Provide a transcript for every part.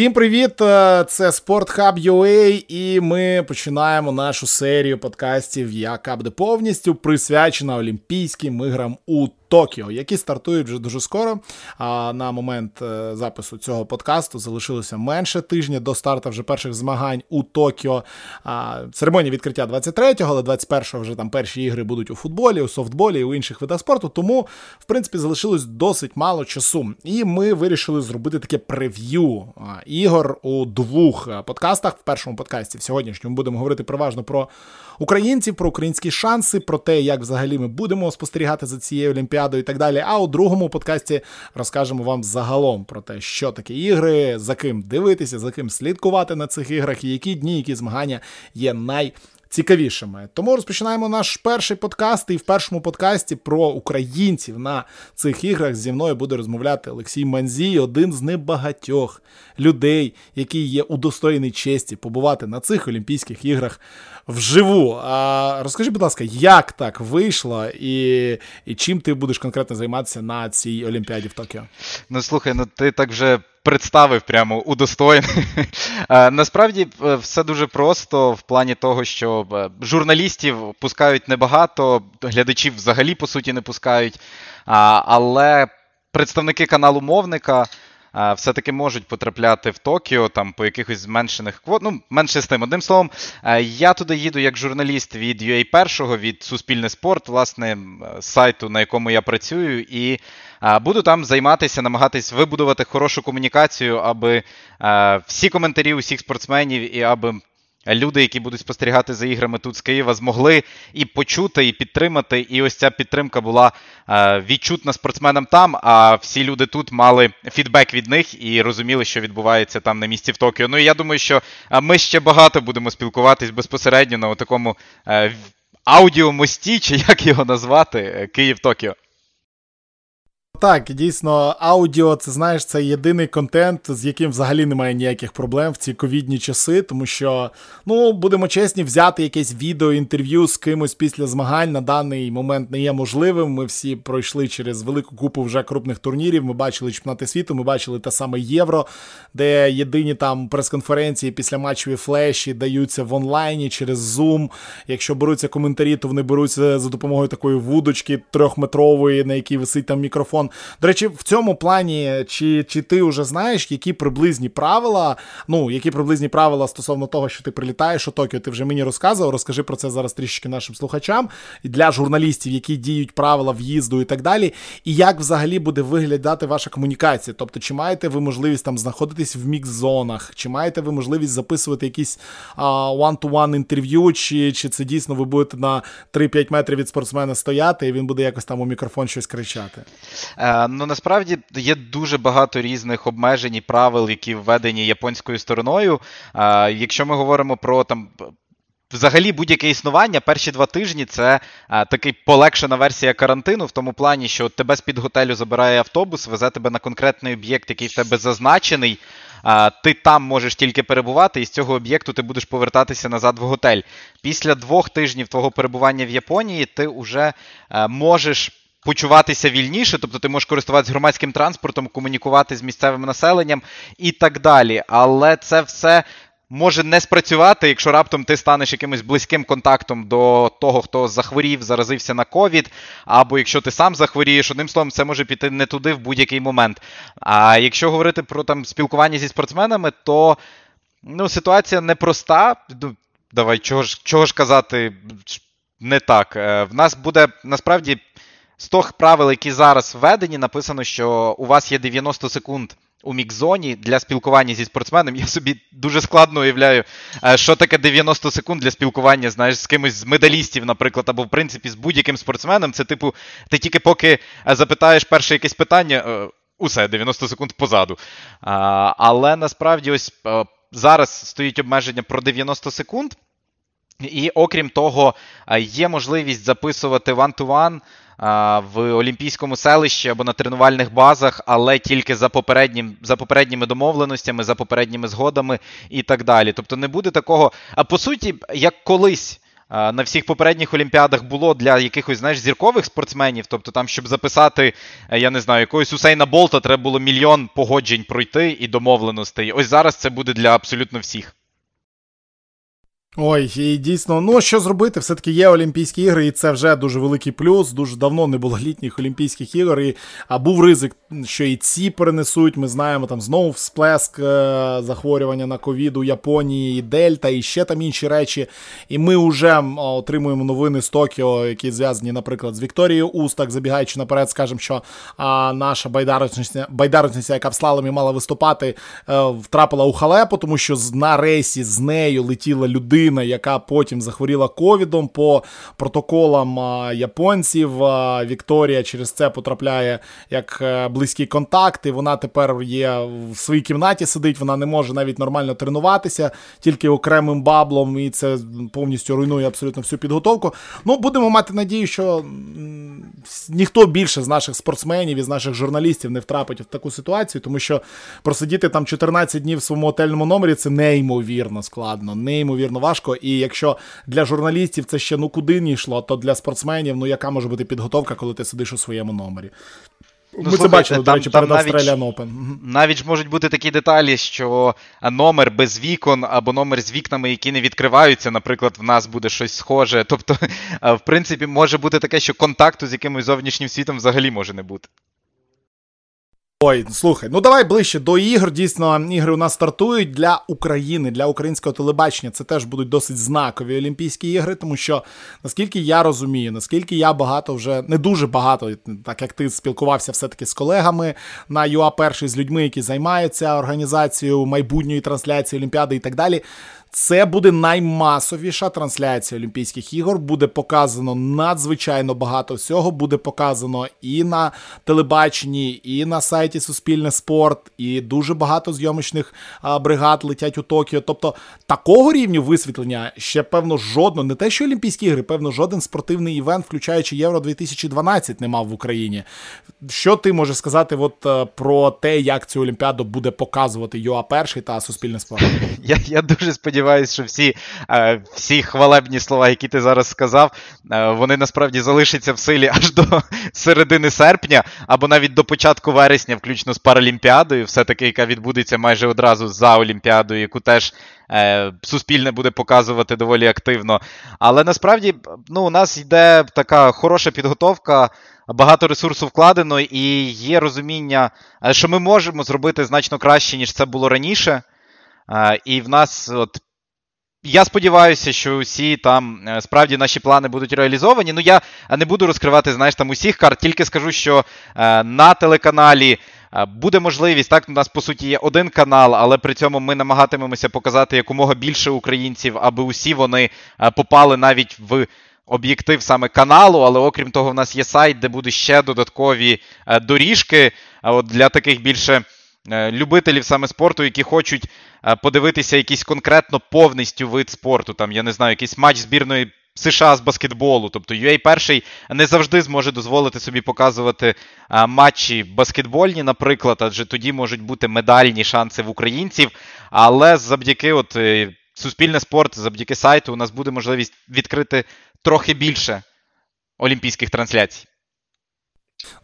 Всім привіт! Це це SportHub.ua і ми починаємо нашу серію подкастів Я буде повністю присвячена Олімпійським іграм у Токіо, які стартують вже дуже скоро. А на момент е, запису цього подкасту залишилося менше тижня до старту вже перших змагань у Токіо. А, Церемонія відкриття 23-го, але 21-го вже там перші ігри будуть у футболі, у софтболі у інших видах спорту. Тому, в принципі, залишилось досить мало часу. І ми вирішили зробити таке прев'ю ігор у двох е, подкастах. В першому подкасті в сьогоднішньому будемо говорити переважно про українців, про українські шанси, про те, як взагалі ми будемо спостерігати за цією олімпіадою і так далі. А у другому подкасті розкажемо вам загалом про те, що таке ігри, за ким дивитися, за ким слідкувати на цих іграх, і які дні, які змагання є най цікавішими. Тому розпочинаємо наш перший подкаст. І в першому подкасті про українців на цих іграх зі мною буде розмовляти Олексій Манзій, один з небагатьох людей, який є удостоєний честі побувати на цих Олімпійських іграх вживу. А Розкажи, будь ласка, як так вийшло, і і чим ти будеш конкретно займатися на цій Олімпіаді в Токіо? Ну слухай, ну ти так вже представив прямо удостоєний. Насправді е, все дуже просто в плані того, що е, журналістів пускають небагато, глядачів взагалі по суті не пускають. Але представники каналу мовника все-таки можуть потрапляти в Токіо там по якихось зменшених квот. Ну, менше з тим. Одним словом, я туди їду як журналіст від UA1, від Суспільне спорт, власне, сайту, на якому я працюю, і буду там займатися, намагатись вибудувати хорошу комунікацію, аби всі коментарі усіх спортсменів і аби люди, які будуть спостерігати за іграми тут з Києва, змогли і почути, і підтримати. І ось ця підтримка була е, відчутна спортсменам там. А всі люди тут мали фідбек від них і розуміли, що відбувається там на місці в Токіо. Ну і я думаю, що е, ми ще багато будемо спілкуватись безпосередньо на такому е, аудіомості, чи як його назвати, Київ-Токіо. Так, дійсно, аудіо, це знаєш, це єдиний контент, з яким взагалі немає ніяких проблем в ці ковідні часи, тому що, ну, будемо чесні, взяти якесь відео, інтерв'ю з кимось після змагань на даний момент не є можливим. Ми всі пройшли через велику купу вже крупних турнірів. Ми бачили чемпіонати світу, ми бачили те саме Євро, де єдині там прес-конференції після матчеві флеші даються в онлайні через Zoom. Якщо беруться коментарі, то вони беруться за допомогою такої вудочки трьохметрової, на якій висить там мікрофон. До речі, в цьому плані, чи чи ти вже знаєш, які приблизні правила, ну, які приблизні правила стосовно того, що ти прилітаєш у Токіо, ти вже мені розказував. Розкажи про це зараз трішки нашим слухачам і для журналістів, які діють правила в'їзду і так далі. І як взагалі буде виглядати ваша комунікація? Тобто, чи маєте ви можливість там знаходитись в мікс-зонах, чи маєте ви можливість записувати якісь one-to-one інтерв'ю, чи чи це дійсно ви будете на 3-5 метрів від спортсмена стояти, і він буде якось там у мікрофон щось кричати? Е, ну насправді є дуже багато різних обмежень і правил, які введені японською стороною. Е, якщо ми говоримо про там. Взагалі, будь-яке існування, перші два тижні це а, е, такий полегшена версія карантину, в тому плані, що тебе з під готелю забирає автобус, везе тебе на конкретний об'єкт, який в тебе зазначений. А, Ти там можеш тільки перебувати, і з цього об'єкту ти будеш повертатися назад в готель. Після двох тижнів твого перебування в Японії ти вже а, можеш почуватися вільніше, тобто ти можеш користуватися громадським транспортом, комунікувати з місцевим населенням і так далі. Але це все. Може не спрацювати, якщо раптом ти станеш якимось близьким контактом до того, хто захворів, заразився на ковід, або якщо ти сам захворієш, одним словом, це може піти не туди в будь-який момент. А якщо говорити про там спілкування зі спортсменами, то ну, ситуація непроста. Давай, чого ж чого ж казати не так. Е, в нас буде насправді з тих правил, які зараз введені, написано, що у вас є 90 секунд у мікзоні для спілкування зі спортсменом. Я собі дуже складно уявляю, е, що таке 90 секунд для спілкування, знаєш, з кимось з медалістів, наприклад, або в принципі з будь-яким спортсменом. Це, типу, ти тільки поки е, запитаєш перше якесь питання, е, усе, 90 секунд позаду. Але насправді ось зараз стоїть обмеження про 90 секунд. І окрім того, є можливість записувати one-to-one в Олімпійському селищі або на тренувальних базах, але тільки за попереднім, за попередніми домовленостями, за попередніми згодами і так далі. Тобто не буде такого. А по суті, як колись на всіх попередніх олімпіадах було для якихось знаєш, зіркових спортсменів. Тобто, там, щоб записати, е, я не знаю, якогось Усейна Болта, треба було мільйон погоджень пройти і домовленостей. Ось зараз це буде для абсолютно всіх. Ой, і дійсно, ну що зробити? Все-таки є Олімпійські ігри, і це вже дуже великий плюс. Дуже давно не було літніх Олімпійських ігор. І а був ризик, що і ці перенесуть. Ми знаємо, там знову всплеск е- захворювання на ковід у Японії, і Дельта, і ще там інші речі. І ми вже отримуємо новини з Токіо, які зв'язані, наприклад, з Вікторією Устак, забігаючи наперед, скажемо, що а, наша байдарочниця, байдарочниця, яка в слаломі мала виступати, е- втрапила у халепу, тому що на рейсі з нею летіла людина людина, яка потім захворіла ковідом по протоколам японців. Вікторія через це потрапляє як е, близький контакт, і вона тепер є в своїй кімнаті, сидить, вона не може навіть нормально тренуватися, тільки окремим баблом, і це повністю руйнує абсолютно всю підготовку. Ну, будемо мати надію, що ніхто більше з наших спортсменів і з наших журналістів не втрапить в таку ситуацію, тому що просидіти там 14 днів в своєму готельному номері це неймовірно складно, неймовірно важко важко. І якщо для журналістів це ще ну куди не йшло, то для спортсменів, ну яка може бути підготовка, коли ти сидиш у своєму номері? Ну, Ми слухайте, це бачили, до речі, перед Australian Open. Навіть ж можуть бути такі деталі, що номер без вікон або номер з вікнами, які не відкриваються, наприклад, в нас буде щось схоже. Тобто, в принципі, може бути таке, що контакту з якимось зовнішнім світом взагалі може не бути. Ой, слухай, ну давай ближче до ігр. Дійсно, ігри у нас стартують для України, для українського телебачення. Це теж будуть досить знакові Олімпійські ігри, тому що наскільки я розумію, наскільки я багато вже не дуже багато, так як ти спілкувався все-таки з колегами на ЮА перший з людьми, які займаються організацією майбутньої трансляції Олімпіади і так далі. Це буде наймасовіша трансляція Олімпійських ігор. Буде показано надзвичайно багато всього. Буде показано і на телебаченні, і на сайті Суспільне спорт, і дуже багато зйомочних бригад летять у Токіо. Тобто такого рівню висвітлення ще певно жодно, не те, що Олімпійські ігри, певно, жоден спортивний івент, включаючи Євро 2012, не мав в Україні. Що ти можеш сказати от, е, про те, як цю Олімпіаду буде показувати ЮА перший та Суспільне спорт? Я я дуже сподіваюся сподіваюся, що всі е, всі хвалебні слова, які ти зараз сказав, е, вони насправді залишаться в силі аж до середини серпня, або навіть до початку вересня, включно з Паралімпіадою, все-таки, яка відбудеться майже одразу за Олімпіадою, яку теж е, суспільне буде показувати доволі активно. Але насправді ну, у нас йде така хороша підготовка. Багато ресурсу вкладено, і є розуміння, що ми можемо зробити значно краще, ніж це було раніше. І в нас от я сподіваюся, що усі там е, справді наші плани будуть реалізовані. Ну, я не буду розкривати, знаєш, там усіх карт, тільки скажу, що е, на телеканалі. Е, буде можливість, так, у нас по суті є один канал, але при цьому ми намагатимемося показати якомога більше українців, аби усі вони попали навіть в об'єктив саме каналу. Але окрім того, в нас є сайт, де будуть ще додаткові доріжки от для таких більше любителів саме спорту, які хочуть Е, подивитися якийсь конкретно повністю вид спорту. Там, я не знаю, якийсь матч збірної. США з баскетболу, тобто UA перший не завжди зможе дозволити собі показувати а, е, матчі баскетбольні, наприклад, адже тоді можуть бути медальні шанси в українців. Але завдяки от е, суспільне спорт, завдяки сайту, у нас буде можливість відкрити трохи більше олімпійських трансляцій.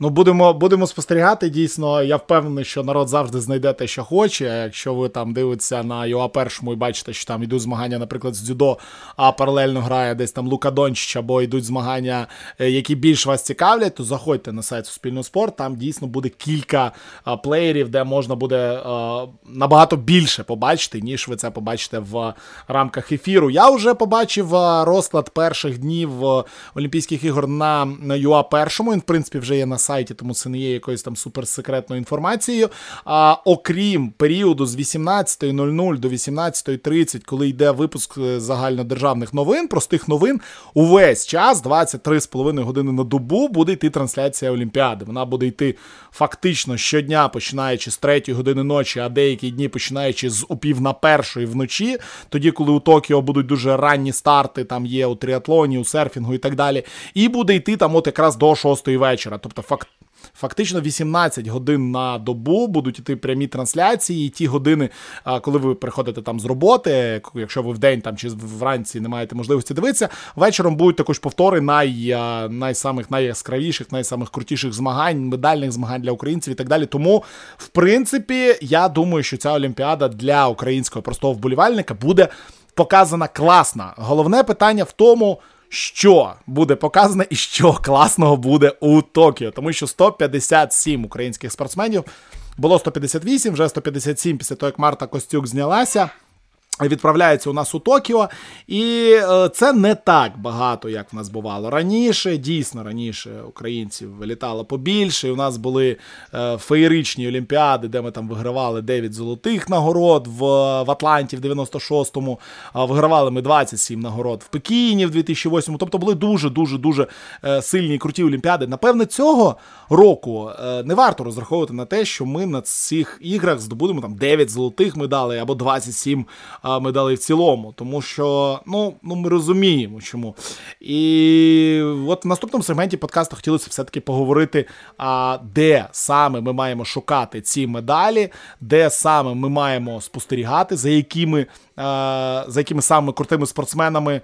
Ну, будемо будемо спостерігати. Дійсно, я впевнений, що народ завжди знайде те, що хоче. Якщо ви там дивитеся на ЮА першому і бачите, що там йдуть змагання, наприклад, з дзюдо, а паралельно грає десь там Лука Дончич, або йдуть змагання, е, які більш вас цікавлять, то заходьте на сайт Суспільного спорт. Там дійсно буде кілька плеєрів, де можна буде а, набагато більше побачити, ніж ви це побачите в рамках ефіру. Я вже побачив розклад перших днів Олімпійських ігор на ЮА першому. Він, в принципі, вже є на сайті, тому це не є якоюсь там суперсекретною інформацією. А окрім періоду з 18.00 до 18.30, коли йде випуск е, загальнодержавних новин, простих новин, увесь час, 23,5 години на добу, буде йти трансляція Олімпіади. Вона буде йти фактично щодня, починаючи з 3 години ночі, а деякі дні починаючи з опів на першої вночі, тоді, коли у Токіо будуть дуже ранні старти, там є у тріатлоні, у серфінгу і так далі. І буде йти там от якраз до 6 вечора. Тобто, факт. Фактично 18 годин на добу будуть іти прямі трансляції. І ті години, коли ви приходите там з роботи, якщо ви в день там чи вранці не маєте можливості дивитися, вечором будуть також повтори най, найсамих найяскравіших, найсамих крутіших змагань, медальних змагань для українців і так далі. Тому, в принципі, я думаю, що ця олімпіада для українського простого вболівальника буде показана класно. Головне питання в тому що буде показано і що класного буде у Токіо, тому що 157 українських спортсменів було 158, вже 157 після того, як Марта Костюк знялася відправляється у нас у Токіо, і е, це не так багато, як в нас бувало раніше. Дійсно, раніше українців вилітало побільше. і У нас були е, феєричні олімпіади, де ми там вигравали 9 золотих нагород в в Атланті в 96-му. Вигравали ми 27 нагород в Пекіні в 2008-му. Тобто були дуже дуже дуже сильні і круті олімпіади. Напевне, цього року не варто розраховувати на те, що ми на цих іграх здобудемо там 9 золотих медалей або 27 медалей в цілому, тому що ну, ну ми розуміємо, чому. І от в наступному сегменті подкасту хотілося все-таки поговорити, а де саме ми маємо шукати ці медалі, де саме ми маємо спостерігати, за якими за якими самими крутими спортсменами.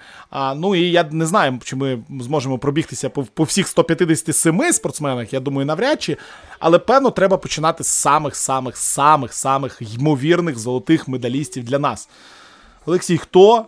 Ну і я не знаю, чи ми зможемо пробігтися по, по всіх 157 спортсменах, я думаю, навряд чи. Але певно, треба починати з самих-самих самих самих ймовірних золотих медалістів для нас. Олексій, хто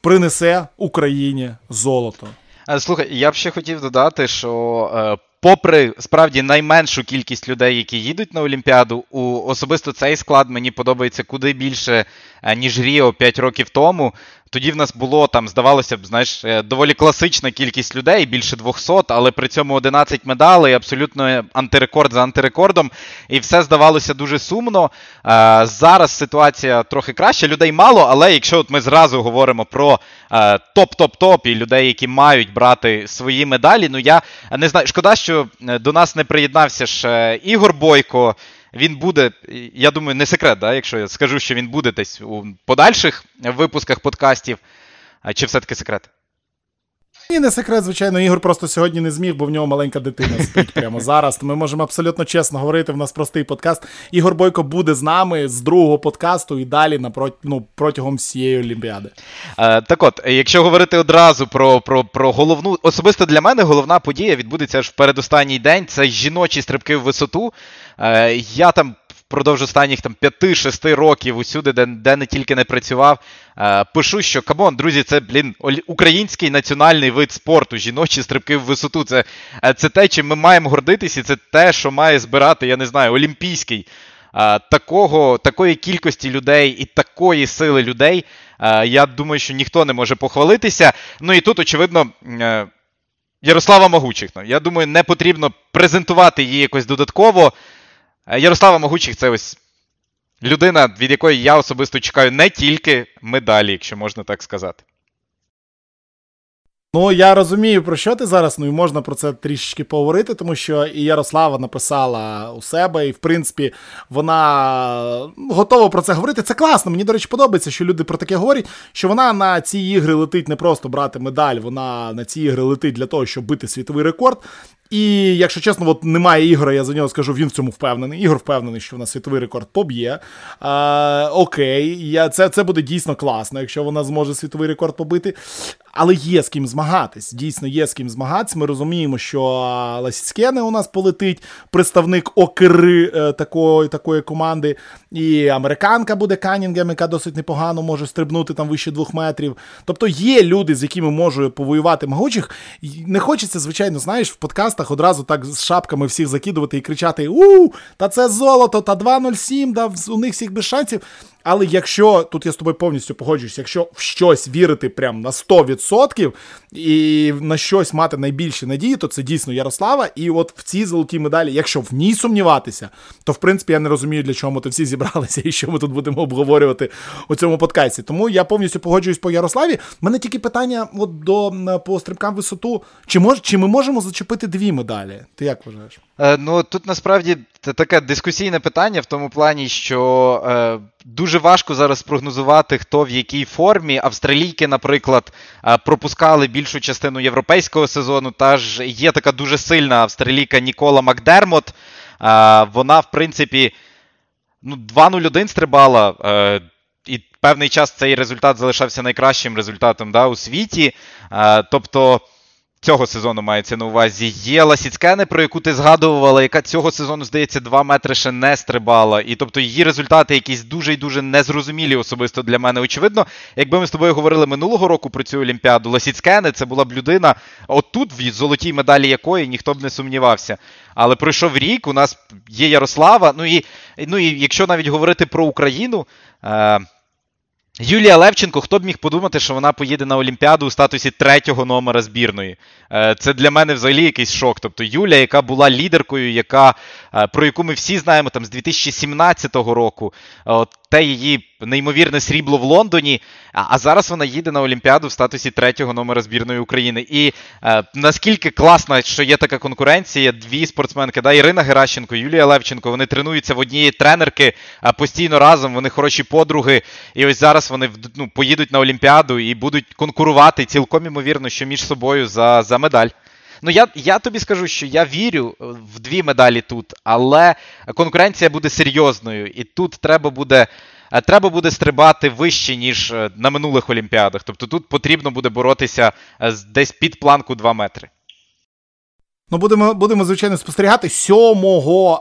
принесе Україні золото? Е, слухай, я б ще хотів додати, що е, попри справді найменшу кількість людей, які їдуть на Олімпіаду, у особисто цей склад мені подобається куди більше, е, ніж Ріо 5 років тому. Тоді в нас було там, здавалося б, знаєш, е, доволі класична кількість людей, більше 200, але при цьому 11 медалей, абсолютно антирекорд за антирекордом. І все здавалося дуже сумно. Е, зараз ситуація трохи краща, людей мало, але якщо от ми зразу говоримо про топ-топ-топ і людей, які мають брати свої медалі, ну я не знаю, шкода, що до нас не приєднався ж Ігор Бойко. Він буде, я думаю, не секрет, да, якщо я скажу, що він буде десь у подальших випусках подкастів, чи все-таки секрет? І не секрет, звичайно, Ігор просто сьогодні не зміг, бо в нього маленька дитина спить прямо зараз. Ми можемо абсолютно чесно говорити. В нас простий подкаст. Ігор Бойко буде з нами з другого подкасту і далі напрот, ну, протягом всієї Олімпіади. Е, так от, якщо говорити одразу про про, про головну, особисто для мене головна подія відбудеться аж в передостанній день. Це жіночі стрибки в висоту. Е, я там впродовж останніх там 5-6 років усюди, де де не тільки не працював, е, пишу, що come on, друзі, це блін український національний вид спорту, жіночі стрибки в висоту. Це е, це те, чим ми маємо гордитися, і це те, що має збирати, я не знаю, олімпійський. Е, такого, Такої кількості людей і такої сили людей, я думаю, що ніхто не може похвалитися. Ну і тут, очевидно, Ярослава Могучих. Я думаю, не потрібно презентувати її якось додатково. Е, Ярослава Могучих це ось людина, від якої я особисто чекаю не тільки медалі, якщо можна так сказати. Ну, я розумію, про що ти зараз, ну і можна про це трішечки поговорити, тому що і Ярослава написала у себе, і в принципі вона готова про це говорити. Це класно. Мені, до речі, подобається, що люди про таке говорять. Що вона на ці ігри летить не просто брати медаль, вона на ці ігри летить для того, щоб бити світовий рекорд. І, якщо чесно, от немає ігора, я за нього скажу, він в цьому впевнений. Ігор впевнений, що вона світовий рекорд поб'є. А, Окей, я, це це буде дійсно класно, якщо вона зможе світовий рекорд побити. Але є з ким змагатись. Дійсно, є з ким змагатись. Ми розуміємо, що Ласіцкене у нас полетить, представник окери е, такої такої команди. І американка буде Канінгем, яка досить непогано може стрибнути там вище двох метрів. Тобто є люди, з якими можу повоювати могучих. Не хочеться, звичайно, знаєш, в подкастах одразу так з шапками всіх закидувати і кричати: У, та це золото, та 2.07, да, у них всіх без шансів. Але якщо тут я з тобою повністю погоджуюсь, якщо в щось вірити прям на 100% і на щось мати найбільші надії, то це дійсно Ярослава. І от в цій золотій медалі, якщо в ній сумніватися, то в принципі я не розумію, для чого ми тут всі зібралися і що ми тут будемо обговорювати у цьому подкасті. Тому я повністю погоджуюсь по Ярославі. У мене тільки питання от до по стрибкам висоту. Чи мож, чи ми можемо зачепити дві медалі? Ти як вважаєш? Е, ну тут насправді таке дискусійне питання в тому плані, що е, дуже важко зараз спрогнозувати, хто в якій формі. Австралійки, наприклад, е, пропускали більшу частину європейського сезону. Та ж є така дуже сильна австралійка Нікола Макдермот. Е, вона, в принципі, ну, 2-0-1 стрибала. Е, і певний час цей результат залишався найкращим результатом да, у світі. Тобто. Цього сезону мається на увазі. Є Ласіцкене, про яку ти згадувала, яка цього сезону, здається, 2 метри ще не стрибала. І тобто її результати якісь дуже і дуже незрозумілі особисто для мене. Очевидно, якби ми з тобою говорили минулого року про цю Олімпіаду, Ласіцкене це була б людина, отут, в золотій медалі якої ніхто б не сумнівався. Але пройшов рік, у нас є Ярослава. Ну і ну і якщо навіть говорити про Україну. Е- Юлія Левченко, хто б міг подумати, що вона поїде на Олімпіаду у статусі третього номера збірної. Е, це для мене взагалі якийсь шок. Тобто Юлія, яка була лідеркою, яка, е, про яку ми всі знаємо там з 2017 року, от, те її неймовірне срібло в Лондоні. А зараз вона їде на Олімпіаду в статусі третього номера збірної України. І е, наскільки класно, що є така конкуренція, дві спортсменки, да, Ірина Геращенко, Юлія Левченко, вони тренуються в однієї тренерки е, постійно разом, вони хороші подруги. І ось зараз вони ну, поїдуть на Олімпіаду і будуть конкурувати цілком імовірно, що між собою за, за медаль. Ну, я я тобі скажу, що я вірю в дві медалі тут, але конкуренція буде серйозною, і тут треба буде Е, треба буде стрибати вище, ніж е, на минулих Олімпіадах. Тобто тут потрібно буде боротися е, десь під планку 2 метри. Ну, будемо, будемо, звичайно, спостерігати 7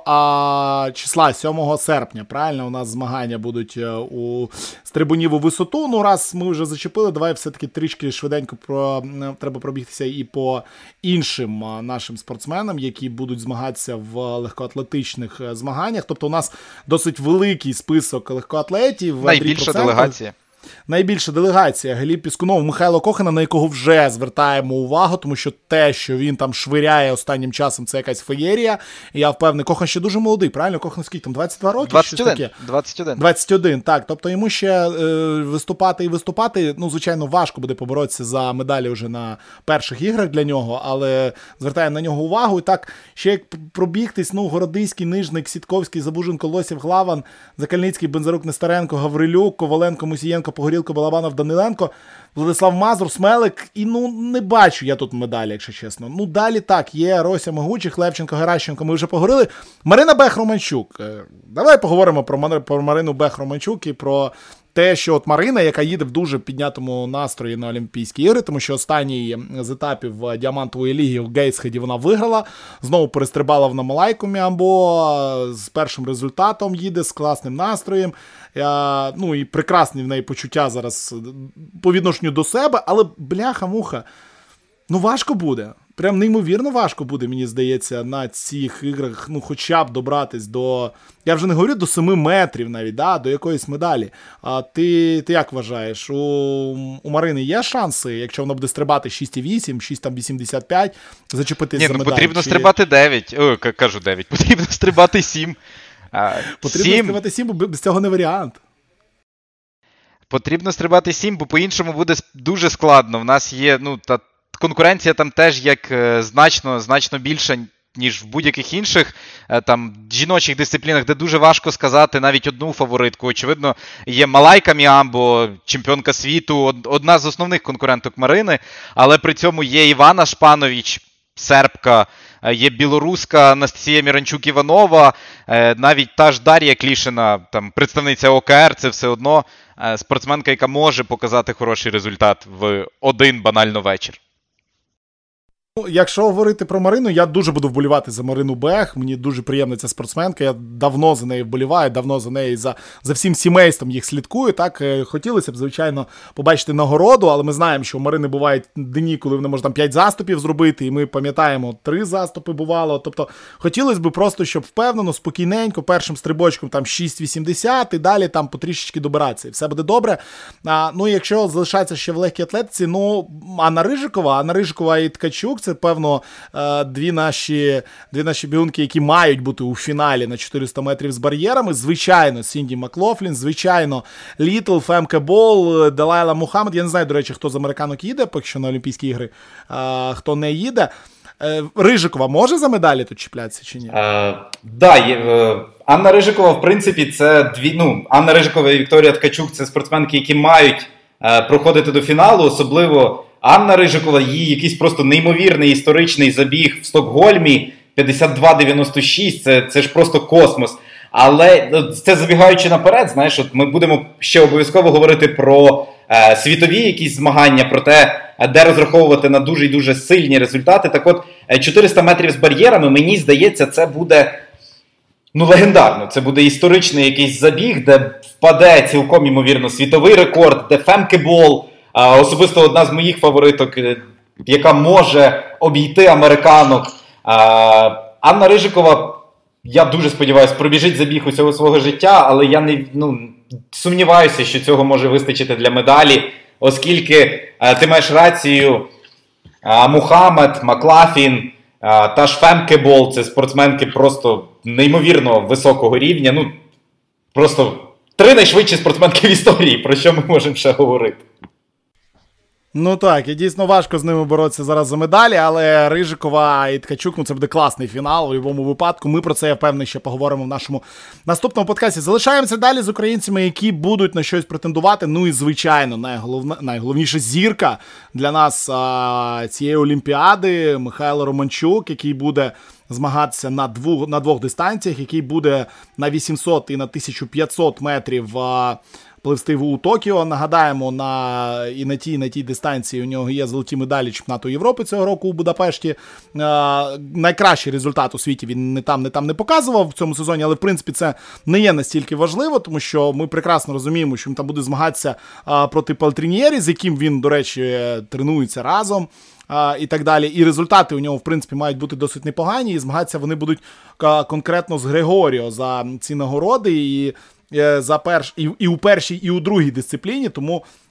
а, числа, 7 серпня. Правильно, у нас змагання будуть е, у стрибунів у висоту. Ну, раз ми вже зачепили, давай все-таки трішки швиденько про треба пробігтися і по іншим нашим спортсменам, які будуть змагатися в легкоатлетичних е, змаганнях. Тобто, у нас досить великий список легкоатлетів. Найбільша делегація. Найбільша делегація Гліб Піскунов, Михайло Кохана, на якого вже звертаємо увагу, тому що те, що він там швиряє останнім часом, це якась феєрія. Я впевнений, Кохан ще дуже молодий, правильно? Кохан скільки там 22 роки? 21. Щось таке? 21. 21, так. Тобто йому ще е, виступати і виступати. Ну, звичайно, важко буде поборотися за медалі вже на перших іграх для нього, але звертаємо на нього увагу. І так, ще як пробігтись, ну, Городиський, Нижник, Сітковський, Забуженко, Лосів, Главан, Закальницький, Бензарук, Нестеренко, Гаврилюк, Коваленко, Мусієнко. Погорілко, Балабанов, Даниленко, Владислав Мазур, Смелик. І ну не бачу я тут медалі, якщо чесно. Ну далі так, є Рося Могучих, Левченко, Геращенко. Ми вже поговорили. Марина Бех-Романчук. Е, давай поговоримо про про Марину Бех-Романчук і про те, що от Марина, яка їде в дуже піднятому настрої на Олімпійські ігри, тому що останній з етапів діамантової ліги у Гейтсхеді вона виграла. Знову перестрибала в Намалайку Міамбо з першим результатом їде, з класним настроєм. Я, Ну і прекрасні в неї почуття зараз по відношенню до себе, але бляха-муха. Ну, важко буде. Прям неймовірно важко буде, мені здається, на цих іграх, ну, хоча б добратись до. Я вже не говорю до 7 метрів навіть, да, до якоїсь медалі. А ти ти як вважаєш? У у Марини є шанси, якщо вона буде стрибати 6,8, 6,85, зачепитись Ні, за ну, медаль? Потрібно Чи... стрибати 9. О, кажу 9, потрібно стрибати 7. Потрібно 7. стрибати 7, бо без цього не варіант. Потрібно стрибати 7, бо по-іншому буде дуже складно. В нас є, ну, та конкуренція там теж як е, значно значно більша, ніж в будь-яких інших е, там жіночих дисциплінах, де дуже важко сказати навіть одну фаворитку. Очевидно, є Малайка Міамбо, чемпіонка світу, одна з основних конкуренток Марини, але при цьому є Івана Шпанович, сербка. Е, є білоруска Анастасія Міранчук Іванова, навіть та ж Дар'я Клішина, там представниця ОКР, це все одно спортсменка, яка може показати хороший результат в один банально вечір. Ну, якщо говорити про Марину, я дуже буду вболівати за Марину Бех. Мені дуже приємна ця спортсменка. Я давно за нею вболіваю, давно за нею за за всім сімейством їх слідкую. Так е, хотілося б, звичайно, побачити нагороду, але ми знаємо, що у Марини бувають дні, коли вона може там 5 заступів зробити, і ми пам'ятаємо, три заступи бувало. Тобто хотілося б просто, щоб впевнено, спокійненько, першим стрибочком там 6,80 і далі там потрішечки добиратися. І все буде добре. А, Ну, якщо залишається ще в легкій атлетиці, ну Анна Рижикова, Анна Рижикова і Ткачук це певно е, дві наші дві наші бігунки, які мають бути у фіналі на 400 метрів з бар'єрами. Звичайно, Сінді Маклофлін, звичайно, Літл, Фемке Бол, Далайла Мухаммед. Я не знаю, до речі, хто з американок їде, поки що на Олімпійські ігри, хто не їде. Е, Рижикова може за медалі тут чіплятися чи ні? Е, да, е, Анна Рижикова, в принципі, це дві. Ну, Анна Рижикова і Вікторія Ткачук це спортсменки, які мають е, проходити до фіналу. Особливо Анна Рижикова, її якийсь просто неймовірний історичний забіг в Стокгольмі 52-96. Це, це ж просто космос. Але ну, це забігаючи наперед, знаєш, от ми будемо ще обов'язково говорити про е, світові якісь змагання, про те, де розраховувати на дуже і дуже сильні результати. Так от, 400 е, метрів з бар'єрами, мені здається, це буде ну, легендарно. Це буде історичний якийсь забіг, де впаде цілком ймовірно світовий рекорд, де фемкебол, особисто одна з моїх фавориток, е, яка може обійти американок. Е, Анна Рижикова. Я дуже сподіваюся, пробіжить забіг усього свого життя, але я не ну, сумніваюся, що цього може вистачити для медалі, оскільки е, ти маєш рацію Мухаммед, Маклафін та ж Фемкебол це спортсменки просто неймовірно високого рівня. Ну, Просто три найшвидші спортсменки в історії, про що ми можемо ще говорити. Ну так, і дійсно важко з ними боротися зараз за медалі, але Рижикова і Ткачук, ну це буде класний фінал у будь-якому випадку. Ми про це я впевнений ще поговоримо в нашому наступному подкасті. Залишаємося далі з українцями, які будуть на щось претендувати. Ну і звичайно, найголовна, найголовніша зірка для нас а, цієї олімпіади Михайло Романчук, який буде. Змагатися на двох на двох дистанціях, який буде на 800 і на 1500 метрів а, пливсти у Токіо. Нагадаємо, на і на тій і на тій дистанції у нього є золоті медалі чемпіонату Європи цього року у Будапешті. Е, найкращий результат у світі він не там, не там не показував в цьому сезоні, але в принципі це не є настільки важливо, тому що ми прекрасно розуміємо, що він там буде змагатися е, проти Палтрінєрі, з яким він, до речі, тренується разом. І так далі. І результати у нього, в принципі, мають бути досить непогані. І змагатися вони будуть конкретно з Григоріо за ці нагороди. І Е, за перш і, і у першій, і у другій дисципліні, тому Е,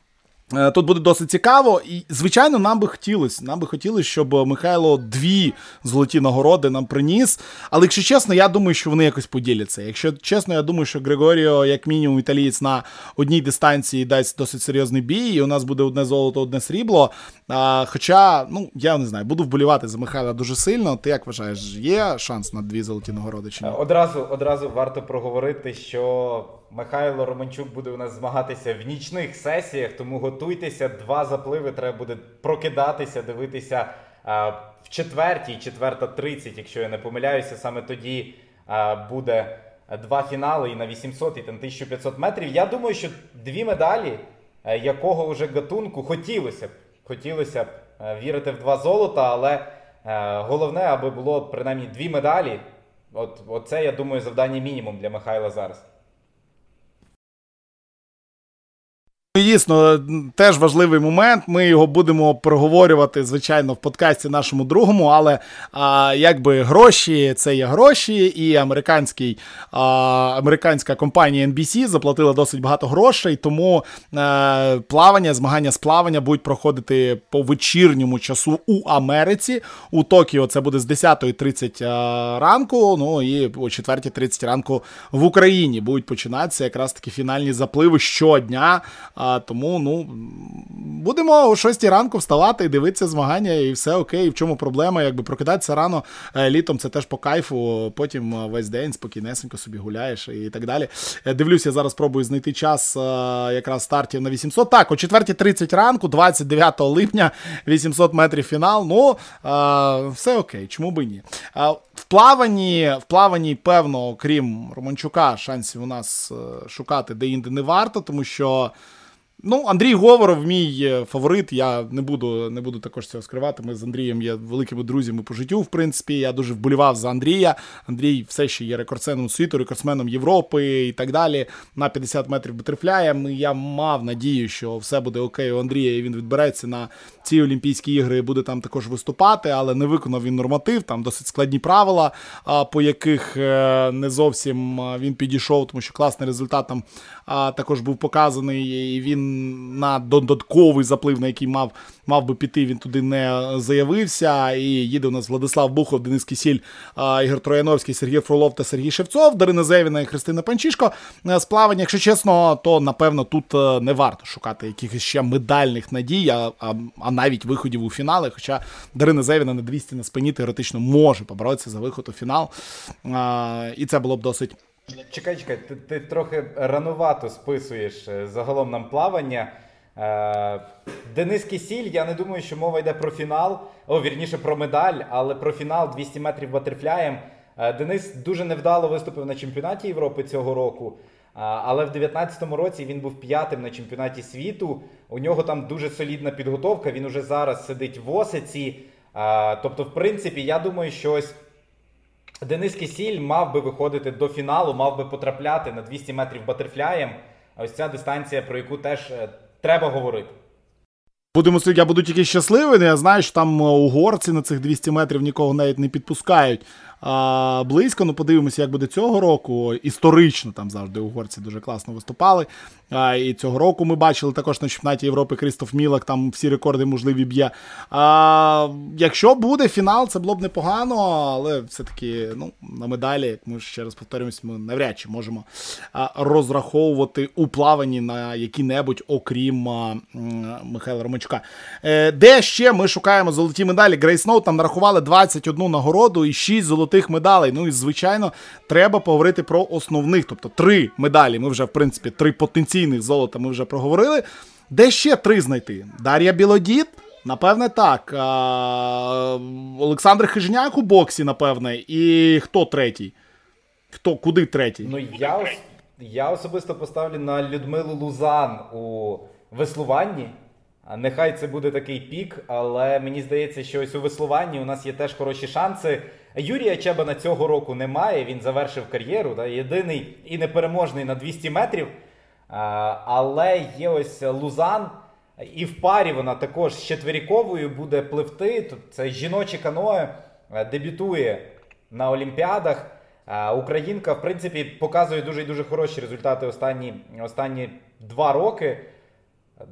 тут буде досить цікаво, і звичайно, нам би хотілося. Нам би хотілося, щоб Михайло дві золоті нагороди нам приніс. Але якщо чесно, я думаю, що вони якось поділяться. Якщо чесно, я думаю, що Григоріо, як мінімум, італієць на одній дистанції дасть досить серйозний бій, і у нас буде одне золото, одне срібло. А, Хоча, ну я не знаю, буду вболівати за Михайла дуже сильно. Ти як вважаєш, є шанс на дві золоті нагороди? чи ні? Одразу одразу варто проговорити, що Михайло Романчук буде у нас змагатися в нічних сесіях, тому готуйтеся, два запливи треба буде прокидатися, дивитися а, в четвертій, четверта тридцять, якщо я не помиляюся, саме тоді а, буде два фінали і на 800, і на 1500 метрів. Я думаю, що дві медалі, е, якого вже гатунку хотілося б хотілося б е, вірити в два золота, але е, головне, аби було принаймні дві медалі. От, Оце, я думаю, завдання мінімум для Михайла зараз. Дійсно, теж важливий момент. Ми його будемо проговорювати, звичайно, в подкасті нашому другому, але а, якби гроші це є гроші, і американський, а, американська компанія NBC заплатила досить багато грошей, тому а, е, плавання, змагання з плавання будуть проходити по вечірньому часу у Америці. У Токіо це буде з 10.30 е, ранку. Ну і о 4.30 ранку в Україні будуть починатися якраз такі фінальні запливи щодня. А, Тому ну, будемо о 6 ранку вставати і дивитися змагання, і все окей. В чому проблема? Якби прокидатися рано е, літом це теж по кайфу. Потім е, весь день спокійнесенько собі гуляєш і так далі. Е, дивлюся, зараз спробую знайти час якраз стартів на 800. Так, о 4.30 ранку, 29 липня, 800 метрів фінал. Ну, все окей, чому би ні. В плаванні, в плаванні, певно, крім Романчука, шансів у нас шукати де-інде не варто, тому що. Ну, Андрій Говоров, мій е, фаворит. Я не буду не буду також цього скривати. Ми з Андрієм є великими друзями по життю. В принципі, я дуже вболівав за Андрія. Андрій все ще є рекордсменом світу, рекордсменом Європи і так далі. На 50 метрів бутерфляєм. Я мав надію, що все буде окей у Андрія, і він відбереться на ці Олімпійські ігри і буде там також виступати, але не виконав він норматив. Там досить складні правила, по яких е, не зовсім він підійшов, тому що класний результат там також був показаний, і він на додатковий заплив, на який мав мав би піти, він туди не заявився. І їде у нас Владислав Бухов, Денис Кісіль, Ігор Трояновський, Сергій Фролов та Сергій Шевцов, Дарина Зевіна і Христина Панчишко. Е, з плавання, якщо чесно, то напевно тут е, не варто шукати якихось ще медальних надій, а, а, а навіть виходів у фінали. Хоча Дарина Зевіна на 200 на спині теоретично може поборотися за виход у фінал. А, І це було б досить. Чекай, чекай, ти, ти трохи ранувато списуєш е, загалом нам плавання. Е, Денис Кисіль, я не думаю, що мова йде про фінал, о, вірніше про медаль, але про фінал 200 метрів батерфляєм. Е, Денис дуже невдало виступив на чемпіонаті Європи цього року. Але в 2019 році він був п'ятим на чемпіонаті світу. У нього там дуже солідна підготовка. Він уже зараз сидить в Осиці. Тобто, в принципі, я думаю, що ось Денис Кісіль мав би виходити до фіналу, мав би потрапляти на 200 метрів батерфляєм. Ось ця дистанція, про яку теж е, треба говорити. Будемо я буду тільки щасливий. Я знаю, що там е, угорці на цих 200 метрів нікого навіть не підпускають а, близько. Ну, подивимося, як буде цього року. Історично там завжди угорці дуже класно виступали. А, І цього року ми бачили також на чемпіонаті Європи Крістоф Мілак, там всі рекорди можливі б'є. А, Якщо буде фінал, це було б непогано, але все-таки ну, на медалі, як ми ще раз повторюємося, ми навряд чи можемо розраховувати у плаванні на які-небудь, окрім Михайла Романчука. Е, Де ще ми шукаємо золоті медалі? Gracenote там нарахували 21 нагороду і 6 золотих медалей. Ну і звичайно, треба поговорити про основних, тобто три медалі. Ми вже, в принципі, три потенційні традиційних золота ми вже проговорили. Де ще три знайти? Дар'я Білодід? Напевне, так. А, Олександр Хижняк у боксі, напевне. І хто третій? Хто, Куди третій? Ну, я я особисто поставлю на Людмилу Лузан у веслуванні. Нехай це буде такий пік, але мені здається, що ось у веслуванні у нас є теж хороші шанси. Юрія Чебана цього року немає. Він завершив кар'єру. Да, Єдиний і непереможний на 200 метрів. Але є ось Лузан, і в парі вона також з четверіковою буде пливти. Це жіноче каное, дебютує на Олімпіадах. Українка, в принципі, показує дуже і дуже хороші результати останні останні два роки.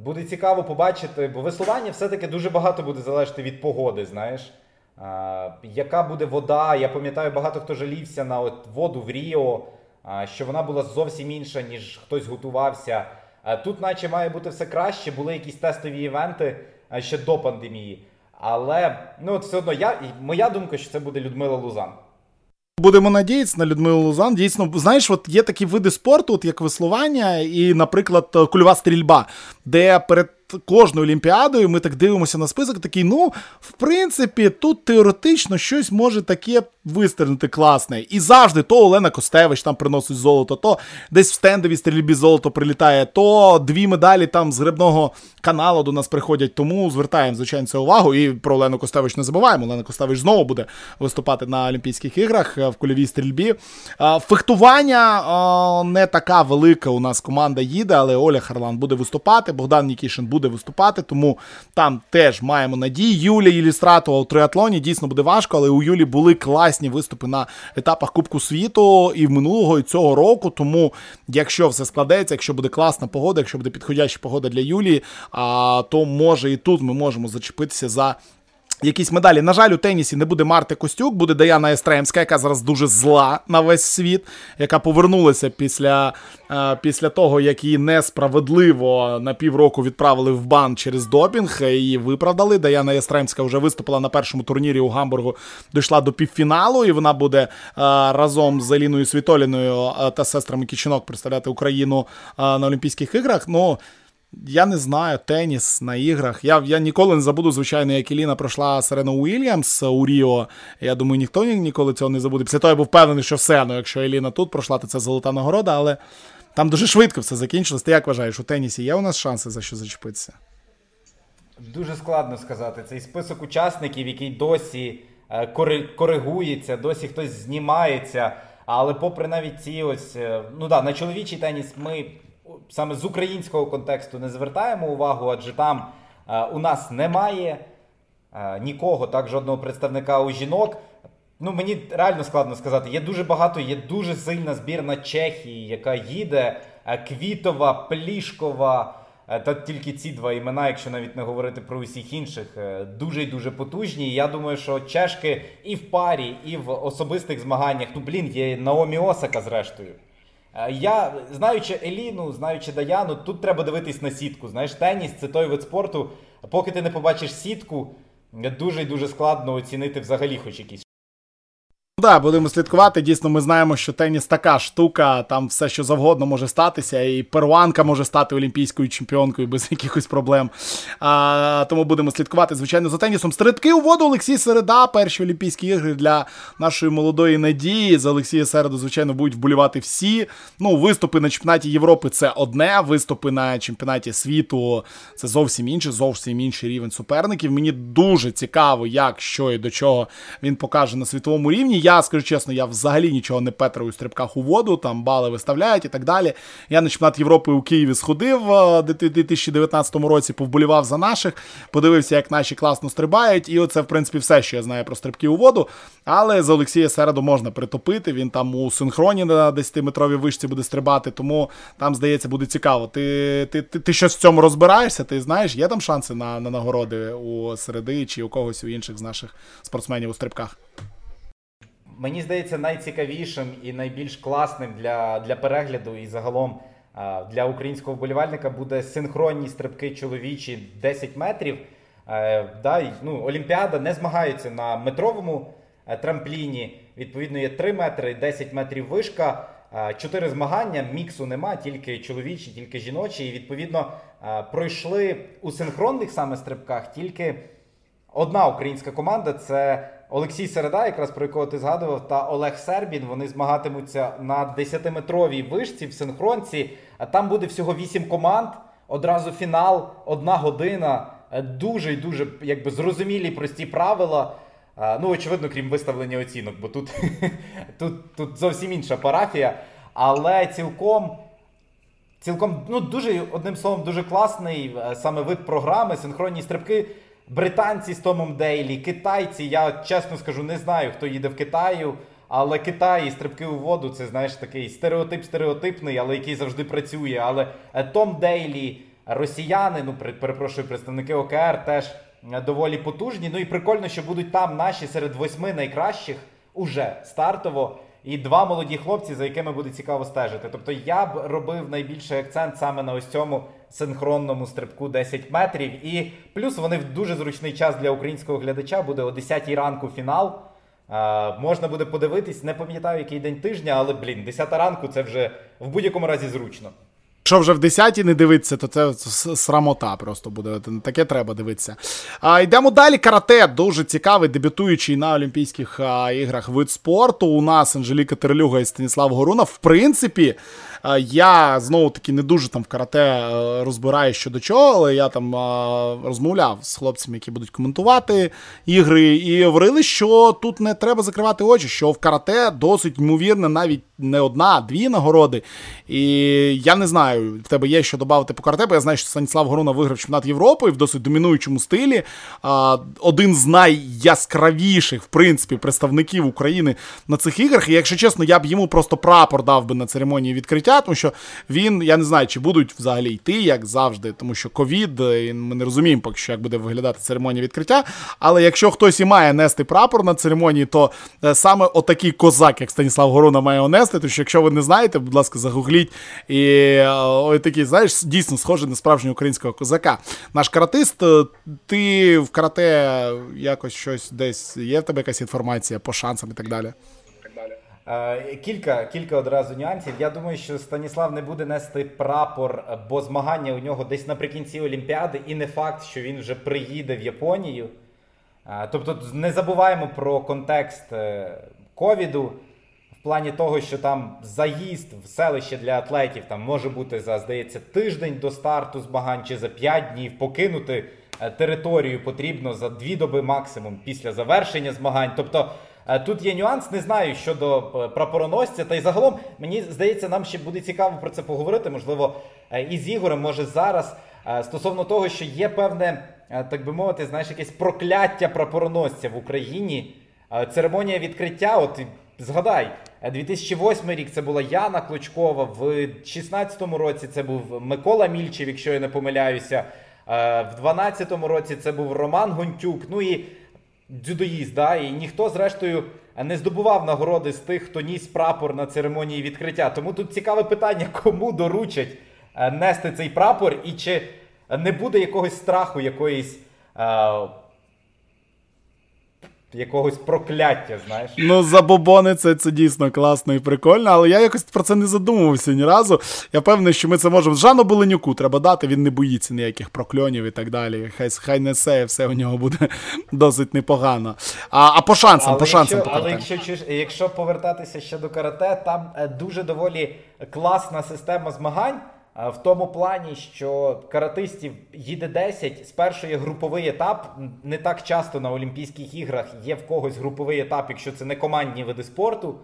Буде цікаво побачити, бо веслування все-таки дуже багато буде залежати від погоди. знаєш. Яка буде вода? Я пам'ятаю, багато хто жалівся на от воду в Ріо що вона була зовсім інша, ніж хтось готувався. Тут, наче, має бути все краще, були якісь тестові івенти ще до пандемії. Але ну от все одно я моя думка, що це буде Людмила Лузан. Будемо надіятися на Людмилу Лузан. Дійсно, знаєш, от є такі види спорту, от як веслування, і, наприклад, кульова стрільба, де перед кожною олімпіадою ми так дивимося на список, такий, ну, в принципі, тут теоретично щось може таке вистрілити класне. І завжди то Олена Костевич там приносить золото, то десь в стендовій стрільбі золото прилітає, то дві медалі там з грибного каналу до нас приходять. Тому звертаємо, звичайно, це увагу. І про Олену Костевич не забуваємо. Олена Костевич знову буде виступати на Олімпійських іграх е, в кульовій стрільбі. Фехтування не така велика у нас команда їде, але Оля Харлан буде виступати, Богдан Нікішин буде виступати, тому там теж маємо надії. Юлія Ілюстратова у триатлоні дійсно буде важко, але у Юлі були класні виступи на етапах Кубку світу і в минулого, і цього року. Тому, якщо все складеться, якщо буде класна погода, якщо буде підходяща погода для Юлії, а, то може і тут ми можемо зачепитися за якісь медалі. На жаль, у тенісі не буде Марти Костюк, буде Даяна Естремська, яка зараз дуже зла на весь світ, яка повернулася після е, після того, як її несправедливо на півроку відправили в бан через допінг. Її виправдали. Даяна Естремська вже виступила на першому турнірі у Гамбургу, дійшла до півфіналу, і вона буде е, разом з Еліною Світоліною е, та сестрами Кічинок представляти Україну на Олімпійських іграх. Ну, я не знаю, теніс на іграх. Я я ніколи не забуду, звичайно, як Еліна пройшла Серену Уільямс у Ріо. Я думаю, ніхто ніколи цього не забуде. Після того я був впевнений, що все. Ну, якщо Еліна тут пройшла, то це золота нагорода, але там дуже швидко все закінчилось. Ти як вважаєш, у тенісі є у нас шанси за що зачепитися? Дуже складно сказати. Цей список учасників, який досі е, коригується, досі хтось знімається. Але попри навіть ці ось, е, ну да, на чоловічий теніс ми саме з українського контексту не звертаємо увагу, адже там е, у нас немає е, нікого, так, жодного представника у жінок. Ну, Мені реально складно сказати. Є дуже багато, є дуже сильна збірна Чехії, яка їде. Е, Квітова, Плішкова, Та тільки ці два імена, якщо навіть не говорити про усіх інших, дуже і дуже потужні. Я думаю, що чешки і в парі, і в особистих змаганнях, ну блін, є Наомі Осака, зрештою. Я знаючи Еліну, знаючи Даяну, тут треба дивитись на сітку. Знаєш, теніс це той вид спорту. Поки ти не побачиш сітку, дуже і дуже складно оцінити взагалі хоч якісь Да, будемо слідкувати. Дійсно, ми знаємо, що теніс така штука, там все що завгодно може статися, і перуанка може стати олімпійською чемпіонкою без якихось проблем. А, Тому будемо слідкувати, звичайно, за тенісом. Стрибки у воду Олексій Середа, перші Олімпійські ігри для нашої молодої надії. За Олексія Середу, звичайно, будуть вболівати всі. Ну, виступи на чемпіонаті Європи це одне, виступи на чемпіонаті світу це зовсім інше, зовсім інший рівень суперників. Мені дуже цікаво, як, що і до чого він покаже на світовому рівні. Я скажу чесно, я взагалі нічого не петрую у стрибках у воду, там бали виставляють і так далі. Я на чемпіонат Європи у Києві сходив у 2019 році, повболівав за наших, подивився, як наші класно стрибають. І оце, в принципі, все, що я знаю про стрибки у воду. Але за Олексія Середу можна притопити. Він там у синхроні на 10-метровій вишці буде стрибати, тому там, здається, буде цікаво. Ти ти, ти, ти щось в цьому розбираєшся? Ти знаєш, є там шанси на, на нагороди у середи чи у когось у інших з наших спортсменів у стрибках? Мені здається, найцікавішим і найбільш класним для для перегляду і загалом для українського вболівальника буде синхронні стрибки чоловічі 10 метрів. Е, да, ну, Олімпіада не змагається на метровому е, трампліні. Відповідно, є 3 метри, 10 метрів вишка. Е, чотири змагання, міксу нема, тільки чоловічі, тільки жіночі. І відповідно пройшли у синхронних саме стрибках тільки одна українська команда це Олексій Середа, якраз про якого ти згадував, та Олег Сербін. Вони змагатимуться на 10-метровій вишці в синхронці. Там буде всього 8 команд. Одразу фінал, одна година. Е, дуже і дуже якби зрозумілі прості правила. Е, ну, очевидно, крім виставлення оцінок, бо тут, тут, тут зовсім інша парафія. Але цілком. Цілком, ну дуже одним словом, дуже класний е, саме вид програми, синхронні стрибки. Британці з Томом Дейлі, китайці. Я чесно скажу, не знаю, хто їде в Китаю. Але Китай і стрибки у воду це знаєш такий стереотип стереотипний, але який завжди працює. Але е, Том Дейлі, росіяни, ну перепрошую, представники ОКР теж е, доволі потужні. Ну і прикольно, що будуть там наші серед восьми найкращих уже стартово. І два молоді хлопці, за якими буде цікаво стежити. Тобто я б робив найбільший акцент саме на ось цьому синхронному стрибку 10 метрів. І плюс вони в дуже зручний час для українського глядача буде о 10 ранку фінал. Е, можна буде подивитись, не пам'ятаю, який день тижня, але блін, 10 ранку це вже в будь-якому разі зручно. Якщо вже в 10 не дивитися, то це срамота просто буде. Таке треба дивитися. А, Йдемо далі. Карате дуже цікавий, дебютуючий на Олімпійських а, іграх вид спорту. У нас Анжеліка Терлюга і Станіслав Горуна. В принципі, я знову таки не дуже там в карате е, розбираю щодо чого, але я там розмовляв з хлопцями, які будуть коментувати ігри, і говорили, що тут не треба закривати очі, що в карате досить ймовірно, навіть не одна, а дві нагороди. І я не знаю, в тебе є що додати по карате, бо я знаю, що Станіслав Горуна виграв чемпіонат Європи в досить домінуючому стилі. Один з найяскравіших, в принципі, представників України на цих іграх. І якщо чесно, я б йому просто прапор дав би на церемонії відкриття тому що він, я не знаю, чи будуть взагалі йти, як завжди, тому що ковід, і ми не розуміємо, поки що як буде виглядати церемонія відкриття. Але якщо хтось і має нести прапор на церемонії, то е, саме отакий козак, як Станіслав Горона, має онести. Тому що якщо ви не знаєте, будь ласка, загугліть. І е, ой, такий, знаєш, дійсно схожий на справжнього українського козака. Наш каратист, е, ти в карате якось щось десь є в тебе якась інформація по шансам і так далі. Е, кілька кілька одразу нюансів. Я думаю, що Станіслав не буде нести прапор, бо змагання у нього десь наприкінці Олімпіади, і не факт, що він вже приїде в Японію. Е, тобто, не забуваємо про контекст ковіду плані того, що там заїзд в селище для атлетів там може бути за, здається, тиждень до старту змагань чи за 5 днів покинути територію потрібно за дві доби максимум після завершення змагань. Тобто. Е, тут є нюанс, не знаю щодо е, прапороносця. Та й загалом, мені здається, нам ще буде цікаво про це поговорити. Можливо, е, і з Ігорем, може зараз. Стосовно того, що є певне, так би мовити, знаєш, якесь прокляття прапороносця в Україні. Церемонія відкриття, от згадай, 2008 рік це була Яна Клочкова, в 2016 році це був Микола Мільчев, якщо я не помиляюся. В 2012 році це був Роман Гонтюк. Ну і дзюдоїст, да, і ніхто, зрештою, не здобував нагороди з тих, хто ніс прапор на церемонії відкриття. Тому тут цікаве питання, кому доручать е, нести цей прапор, і чи не буде якогось страху, якоїсь. Якогось прокляття, знаєш. Ну, забобони це це дійсно класно і прикольно, але я якось про це не задумувався ні разу. Я певний, що ми це можемо. Жану Беленюку треба дати, він не боїться ніяких прокльонів і так далі. Хай хай несе, все у нього буде досить непогано. А а по шансам, але по шансам якщо, Але якщо якщо повертатися ще до карате, там е, дуже доволі класна система змагань. В тому плані, що каратистів їде 10, спершу є груповий етап. Не так часто на Олімпійських іграх є в когось груповий етап, якщо це не командні види спорту.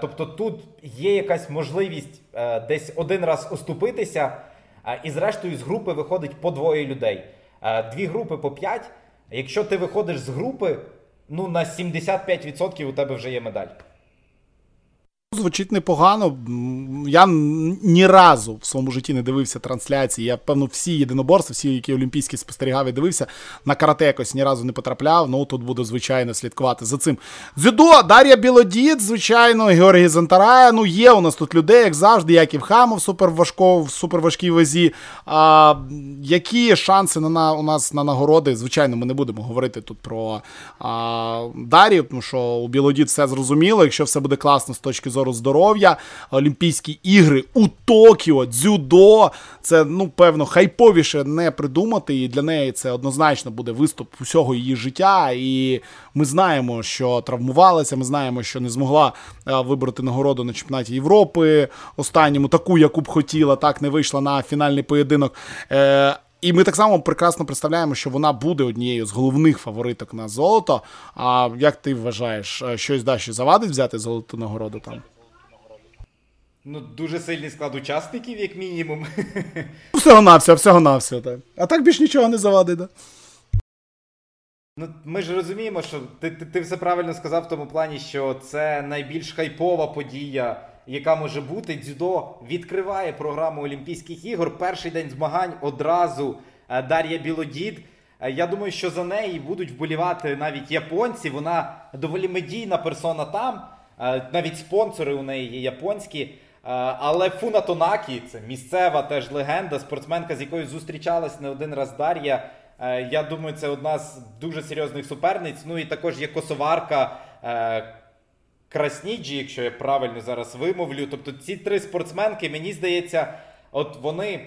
Тобто тут є якась можливість е, десь один раз оступитися, і зрештою з групи виходить по двоє людей. Дві групи по 5. Якщо ти виходиш з групи, ну на 75% у тебе вже є медаль. Звучить непогано. Я ні разу в своєму житті не дивився трансляції. Я, певно, всі єдиноборства, всі, які олімпійські спостерігав і дивився, на карате якось ні разу не потрапляв. Ну тут буду, звичайно, слідкувати за цим. Дзюдо, Дар'я Білодід, звичайно, Георгій Зантарая. Ну, є у нас тут людей, як завжди, Яків Хамов, суперважко, в суперважкій вазі. А, Які шанси на, на, у нас на нагороди? Звичайно, ми не будемо говорити тут про а, Дар'ю, тому що у Білодід все зрозуміло. Якщо все буде класно з точки зору зору здоров'я. Олімпійські ігри у Токіо, дзюдо. Це, ну, певно, хайповіше не придумати. І для неї це однозначно буде виступ усього її життя. І ми знаємо, що травмувалася, ми знаємо, що не змогла е, вибрати нагороду на чемпіонаті Європи. Останньому таку, яку б хотіла, так не вийшла на фінальний поєдинок. І ми так само прекрасно представляємо, що вона буде однією з головних фавориток на золото. А як ти вважаєш, е, щось далі завадить взяти золоту нагороду там? Ну, дуже сильний склад учасників, як мінімум. Всього навсього, всього навсього, так. А так більш нічого не завадить, так? Ну, ми ж розуміємо, що ти, ти ти, все правильно сказав в тому плані, що це найбільш хайпова подія, яка може бути. Дзюдо відкриває програму Олімпійських ігор. Перший день змагань одразу е, Дар'я Білодід. Е, я думаю, що за неї будуть вболівати навіть японці. Вона доволі медійна персона там. Е, навіть спонсори у неї є японські. Але Фуна Тонакі це місцева теж легенда, спортсменка, з якою зустрічалась не один раз Дар'я. Я думаю, це одна з дуже серйозних суперниць. Ну і також є косоварка Красніджі, якщо я правильно зараз вимовлю. Тобто ці три спортсменки, мені здається, от вони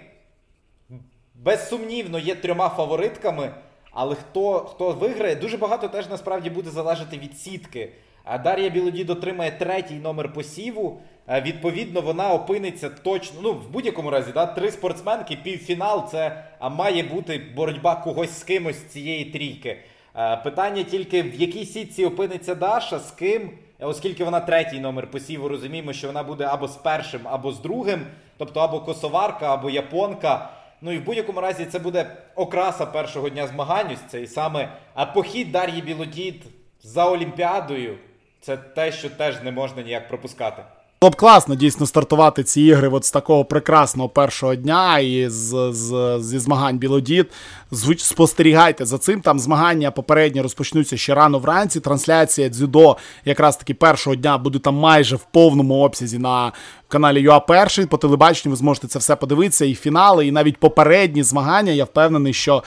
безсумнівно є трьома фаворитками. Але хто хто виграє, дуже багато теж насправді буде залежати від сітки. Дар'я Білодід отримає третій номер посіву. Відповідно, вона опиниться точно. Ну, в будь-якому разі, да, три спортсменки, півфінал це має бути боротьба когось з кимось з цієї трійки. Питання тільки в якій сітці опиниться Даша, з ким, оскільки вона третій номер посіву, розуміємо, що вона буде або з першим, або з другим, тобто або косоварка, або японка. Ну і в будь-якому разі це буде окраса першого дня змагань. Ось цей саме а похід Дар'ї Білодід за Олімпіадою. Це те, що теж не можна ніяк пропускати. Було б класно дійсно стартувати ці ігри от з такого прекрасного першого дня і з, з, зі змагань Білодід. Спостерігайте за цим. Там змагання попередні розпочнуться ще рано вранці. Трансляція дзюдо якраз таки першого дня буде там майже в повному обсязі на каналі ЮА Перший. По телебаченню ви зможете це все подивитися. І фінали, і навіть попередні змагання. Я впевнений, що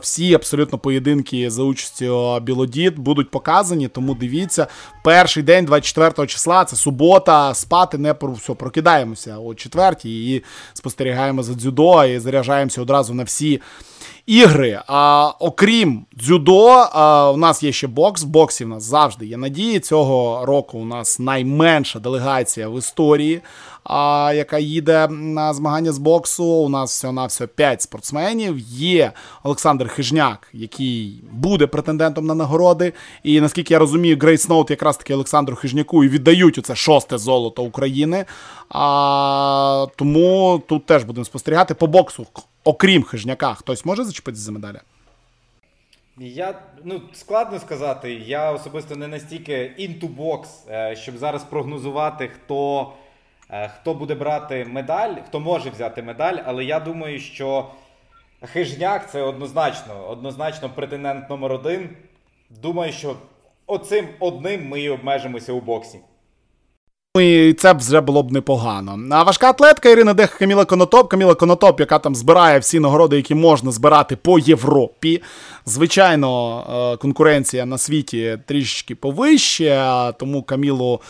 всі абсолютно поєдинки за участю Білодід будуть показані. Тому дивіться, перший день, 24 числа, це субота. Спати не про все, прокидаємося о четвертій і спостерігаємо за дзюдо і заряджаємося одразу на всі. Ігри, а, окрім дзюдо, а, у нас є ще бокс. В боксі в нас завжди є надії. Цього року у нас найменша делегація в історії, а, яка їде на змагання з боксу. У нас всього на всього 5 спортсменів. Є Олександр Хижняк, який буде претендентом на нагороди. І наскільки я розумію, Грейс Ноут якраз таки Олександру Хижняку і віддають оце шосте золото України. А, Тому тут теж будемо спостерігати по боксу окрім хижняка, хтось може зачепитися за медалі? Я ну складно сказати. Я особисто не настільки into box, е, щоб зараз прогнозувати, хто е, хто буде брати медаль, хто може взяти медаль. Але я думаю, що Хижняк це однозначно, однозначно претендент номер один. Думаю, що оцим одним ми і обмежимося у боксі. І це вже було б непогано. А важка атлетка Ірина Дех Каміла Конотоп. Каміла Конотоп, яка там збирає всі нагороди, які можна збирати по Європі. Звичайно, е, конкуренція на світі трішечки повище, тому Камілу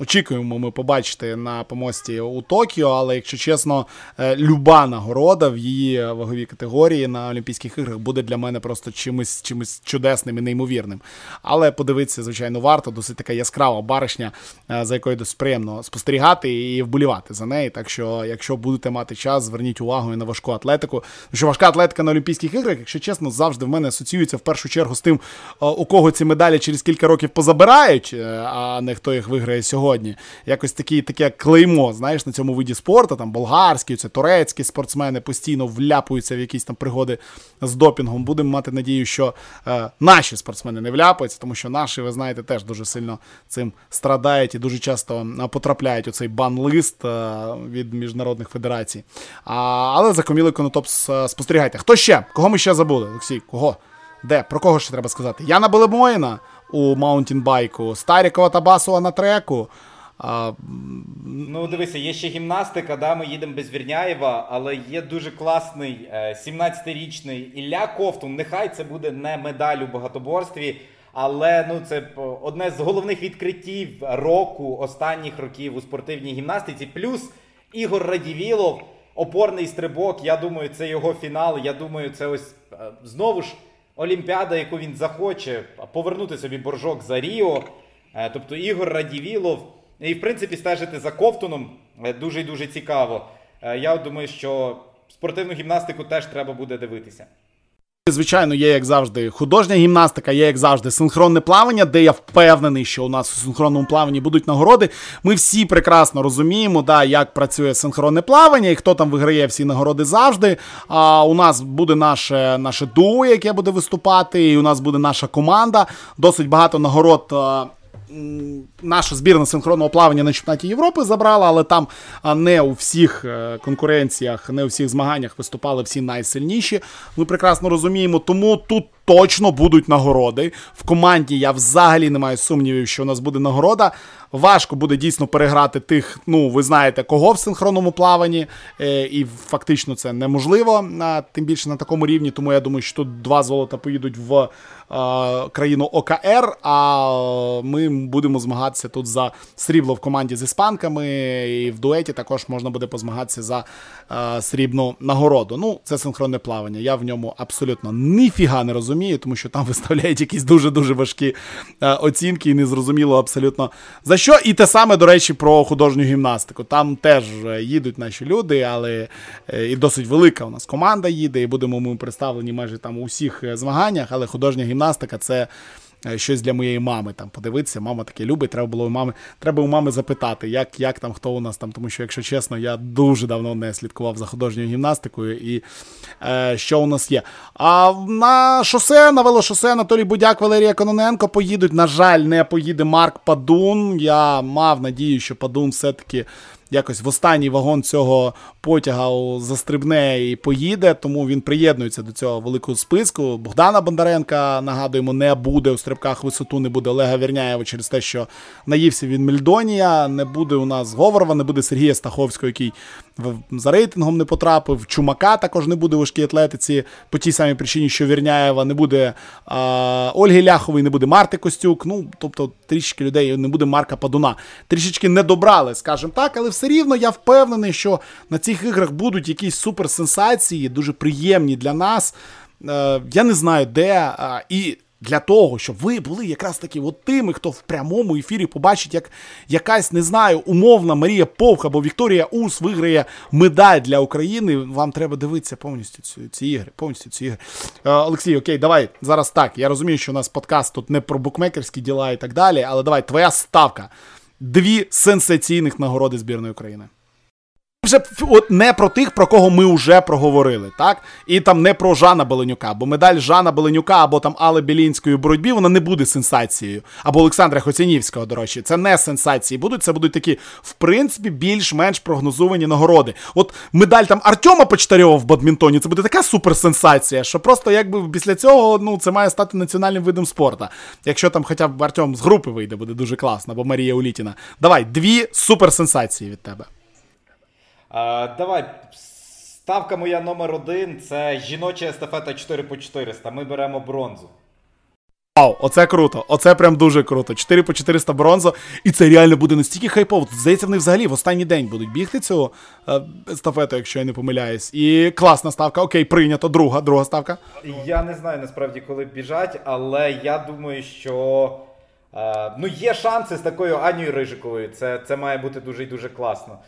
очікуємо ми побачити на помості у Токіо. Але, якщо чесно, е, люба нагорода в її ваговій категорії на Олімпійських іграх буде для мене просто чимось чимось чудесним і неймовірним. Але подивитися, звичайно, варто досить така яскрава баришня. Е, за якою досить приємно спостерігати і вболівати за неї. Так що, якщо будете мати час, зверніть увагу і на важку атлетику. Що важка атлетика на Олімпійських іграх, якщо чесно, завжди в мене асоціюється в першу чергу з тим, е, у кого ці медалі через кілька років позабирають, е, а не хто їх виграє сьогодні. Якось такі, таке клеймо, знаєш, на цьому виді спорту, там болгарські, це турецькі спортсмени постійно вляпуються в якісь там пригоди з допінгом. Будемо мати надію, що е, наші спортсмени не вляпаються, тому що наші, ви знаєте, теж дуже сильно цим страдають і дуже часто потрапляють у цей бан-лист від міжнародних федерацій. А, Але за Комілою Конотоп спостерігайте. Хто ще? Кого ми ще забули? Олексій, кого? Де? Про кого ще треба сказати? Яна Бєломоїна у маунтінбайку, Старікова та Басова на треку. А... Ну, дивися, є ще гімнастика, да, ми їдемо без Верняєва, але є дуже класний 17-річний е, Ілля Ковтун. Нехай це буде не медаль у багатоборстві. Але ну це одне з головних відкриттів року останніх років у спортивній гімнастиці. Плюс Ігор Радивілов, опорний стрибок. Я думаю, це його фінал. Я думаю, це ось е, знову ж Олімпіада, яку він захоче повернути собі боржок за Ріо. Е, тобто Ігор Радівілов. І, в принципі, стежити за Ковтуном е, дуже дуже цікаво. Я думаю, що спортивну гімнастику теж треба буде дивитися. Звичайно, є, як завжди, художня гімнастика, є, як завжди, синхронне плавання, де я впевнений, що у нас у синхронному плаванні будуть нагороди. Ми всі прекрасно розуміємо, да, як працює синхронне плавання і хто там виграє всі нагороди завжди. А у нас буде наше наше дуо, яке буде виступати, і у нас буде наша команда. Досить багато нагород наша збірна синхронного плавання на чемпіонаті Європи забрала, але там не у всіх е, конкуренціях, не у всіх змаганнях виступали всі найсильніші. Ми прекрасно розуміємо, тому тут точно будуть нагороди. В команді я взагалі не маю сумнівів, що у нас буде нагорода. Важко буде дійсно переграти тих, ну ви знаєте, кого в синхронному плаванні, е, і фактично це неможливо, тим більше на такому рівні. Тому я думаю, що тут два золота поїдуть в а, країну ОКР. А ми будемо змагатися тут за срібло в команді з іспанками. І в дуеті також можна буде позмагатися за а, срібну нагороду. Ну, це синхронне плавання. Я в ньому абсолютно ніфіга не розумію, тому що там виставляють якісь дуже дуже важкі е, оцінки, і незрозуміло абсолютно за що і те саме, до речі, про художню гімнастику. Там теж е, їдуть наші люди, але е, і досить велика у нас команда їде, і будемо ми представлені майже там у всіх е, змаганнях, але художня гімнастика це. Е, щось для моєї мами там подивитися. Мама таке любить. Треба було у мами, треба у мами запитати, як як там, хто у нас там. Тому що, якщо чесно, я дуже давно не слідкував за художньою гімнастикою і е, що у нас є. А на шосе, на велошосе Анатолій Будяк, Валерія Кононенко поїдуть. На жаль, не поїде Марк Падун. Я мав надію, що Падун все-таки якось в останній вагон цього потяга застрибне і поїде, тому він приєднується до цього великого списку. Богдана Бондаренка, нагадуємо, не буде у стрибках висоту, не буде Олега Вірняєва через те, що наївся він Мельдонія, не буде у нас Говорова, не буде Сергія Стаховського, який за рейтингом не потрапив. Чумака також не буде у важкій атлетиці по тій самій причині, що Вірняєва, не буде а, Ольги Ляхової, не буде Марти Костюк. Ну, тобто трішечки людей не буде Марка Падуна. Трішечки не добрали, скажімо так, але все рівно я впевнений, що на цих іграх будуть якісь суперсенсації, дуже приємні для нас. Е, я не знаю де. І для того, щоб ви були якраз таки от тими, хто в прямому ефірі побачить, як якась, не знаю, умовна Марія Повх або Вікторія Ус виграє медаль для України. Вам треба дивитися повністю ці, ці ігри. Повністю ці ігри. Е, Олексій, окей, давай зараз так. Я розумію, що у нас подкаст тут не про букмекерські діла і так далі, але давай твоя ставка дві сенсаційних нагороди збірної України. Вже от не про тих, про кого ми вже проговорили, так? І там не про Жана Беленюка, бо медаль Жана Беленюка або там Але Білінської боротьбі, вона не буде сенсацією. Або Олександра Хоцянівського, до речі, це не сенсації будуть. Це будуть такі, в принципі, більш-менш прогнозовані нагороди. От медаль там Артема Почтарьова в бадмінтоні, це буде така суперсенсація, що просто якби після цього ну, це має стати національним видом спорту. Якщо там хоча б Артем з групи вийде, буде дуже класно, або Марія Улітіна. Давай, дві суперсенсації від тебе. Давай. Ставка моя номер один це жіноча естафета 4 по 400. Ми беремо бронзу. Вау, оце круто, оце прям дуже круто. 4 по 400 бронзу. І це реально буде настільки хайпово. Здається, вони взагалі в останній день будуть бігти цю е, естафету, якщо я не помиляюсь. І класна ставка. Окей, прийнято. Друга, друга ставка. Я не знаю насправді, коли біжать, але я думаю, що е, ну, є шанси з такою Анією Рижиковою. Це це має бути дуже і дуже класно.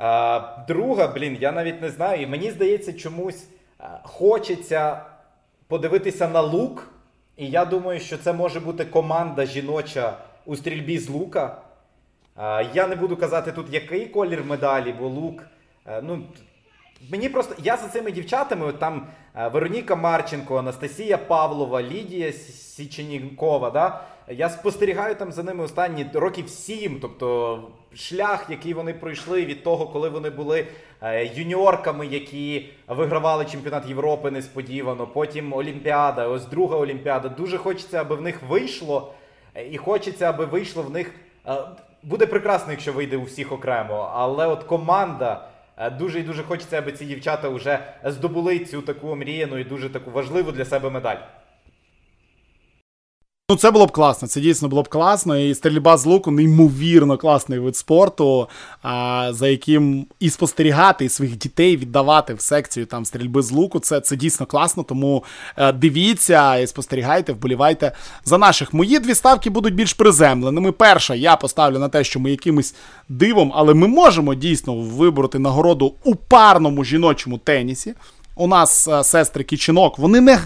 Е, друга, блін, я навіть не знаю. І мені здається, чомусь е, хочеться подивитися на лук. І я думаю, що це може бути команда жіноча у стрільбі з лука. Я не буду казати тут, який колір медалі, бо лук. Е, ну, Мені просто. Я за цими дівчатами, от там е, Вероніка Марченко, Анастасія Павлова, Лідія Січенікова. Да? Я спостерігаю там за ними останні років сім. Тобто шлях, який вони пройшли від того, коли вони були е, юніорками, які вигравали чемпіонат Європи несподівано. Потім Олімпіада, ось друга Олімпіада. Дуже хочеться, аби в них вийшло, і хочеться, аби вийшло в них. Е, буде прекрасно, якщо вийде у всіх окремо, але от команда. Е, дуже і дуже хочеться, аби ці дівчата вже здобули цю таку мріяну і дуже таку важливу для себе медаль. Ну, це було б класно, це дійсно було б класно. І стрільба з луку неймовірно класний вид спорту, а, за яким і спостерігати, і своїх дітей віддавати в секцію там стрільби з луку. Це це дійсно класно. Тому е, дивіться і спостерігайте, вболівайте за наших. Мої дві ставки будуть більш приземленими. Перша, я поставлю на те, що ми якимось дивом, але ми можемо дійсно вибороти нагороду у парному жіночому тенісі. У нас е, сестри Кічинок, вони не.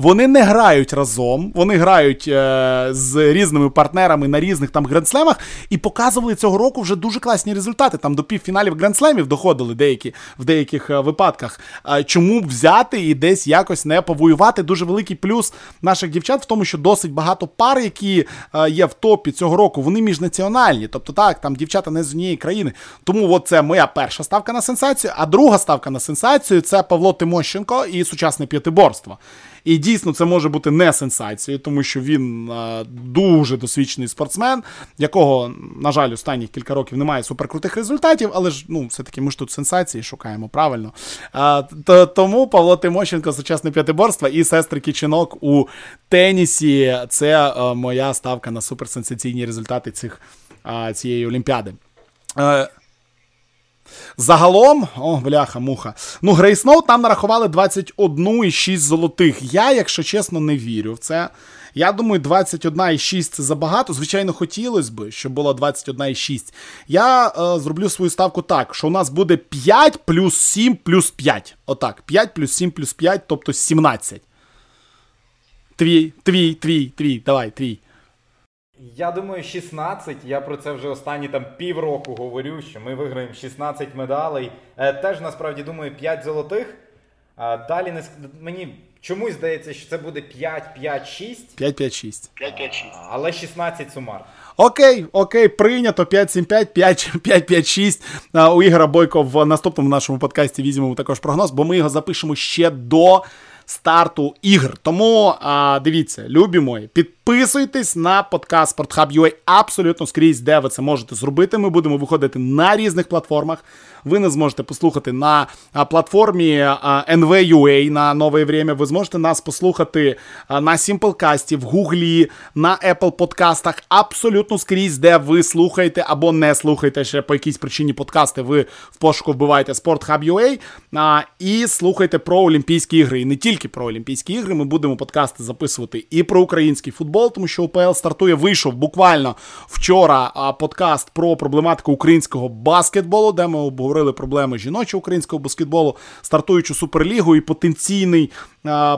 Вони не грають разом, вони грають е, з різними партнерами на різних там грандслемах і показували цього року вже дуже класні результати. Там до півфіналів грандслемів доходили деякі в деяких е, випадках. Е, чому взяти і десь якось не повоювати? Дуже великий плюс наших дівчат в тому, що досить багато пар, які е, є в топі цього року, вони міжнаціональні. Тобто, так, там дівчата не з однієї країни. Тому от це моя перша ставка на сенсацію. А друга ставка на сенсацію це Павло Тимощенко і сучасне п'ятиборство. І дійсно це може бути не сенсацією, тому що він а, дуже досвідчений спортсмен, якого, на жаль, останніх кілька років немає суперкрутих результатів, але ж ну, все-таки ми ж тут сенсації шукаємо правильно. А, то, Тому Павло Тимощенко, сучасне п'ятиборство і сестри Кічинок у тенісі. Це а, моя ставка на суперсенсаційні результати цих, цієї олімпіади. Загалом, о, бляха-муха. Ну, Грейсноу там нарахували 21,6 золотих. Я, якщо чесно, не вірю в це. Я думаю, 21,6 це забагато. Звичайно, хотілося б, щоб було 21,6. Я е, зроблю свою ставку так, що у нас буде 5 плюс 7 плюс 5. Отак. 5 плюс 7 плюс 5, тобто 17. Твій, твій, твій, твій, давай, твій. Я думаю, 16. Я про це вже останні там півроку говорю, що ми виграємо 16 медалей. Е, теж насправді думаю 5 золотих. Далі не мені чомусь здається, що це буде 5-5-6. 5-5-6. 5-5-6. Але 16 сумар. Окей, окей, прийнято 5-7-5, 5-5-6. У Ігора Бойко в наступному нашому подкасті візьмемо також прогноз, бо ми його запишемо ще до старту ігр. Тому а, дивіться, любі мої, підписуйтесь на подкаст SportHub.ua абсолютно скрізь, де ви це можете зробити. Ми будемо виходити на різних платформах. Ви не зможете послухати на платформі NV.ua на нове время. Ви зможете нас послухати на Simplecast, в Гуглі, на Apple подкастах. Абсолютно скрізь, де ви слухаєте або не слухаєте ще по якійсь причині подкасти. Ви в пошуку вбиваєте SportHub.ua і слухайте про Олімпійські ігри. І не тільки про Олімпійські ігри. Ми будемо подкасти записувати і про український футбол, тому що УПЛ стартує. Вийшов буквально вчора подкаст про проблематику українського баскетболу, де ми обговорили проблеми жіночого українського баскетболу, стартуючу суперлігу і потенційний.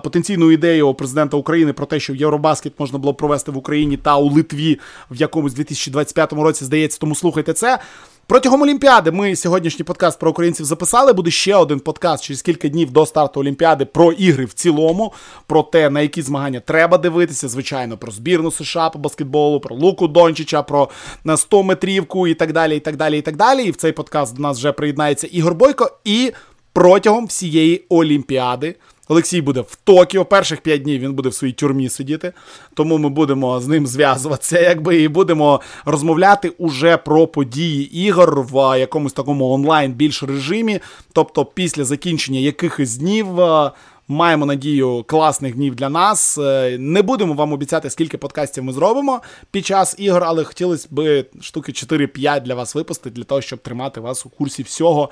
Потенційну ідею президента України про те, що Євробаскет можна було провести в Україні та у Литві в якомусь 2025 році, здається, тому слухайте це. Протягом Олімпіади ми сьогоднішній подкаст про українців записали. Буде ще один подкаст через кілька днів до старту Олімпіади про ігри в цілому, про те, на які змагання треба дивитися. Звичайно, про збірну США по баскетболу, про Луку Дончича, про на 100 метрівку і так далі. І так далі. І так далі. І в цей подкаст до нас вже приєднається Ігор Бойко. І протягом всієї Олімпіади. Олексій буде в Токіо. Перших 5 днів він буде в своїй тюрмі сидіти, тому ми будемо з ним зв'язуватися, якби і будемо розмовляти уже про події ігор в якомусь такому онлайн більш режимі. Тобто, після закінчення якихось днів Маємо надію класних днів для нас. Е, не будемо вам обіцяти, скільки подкастів ми зробимо під час ігор, але хотілося б штуки 4-5 для вас випустити, для того, щоб тримати вас у курсі всього,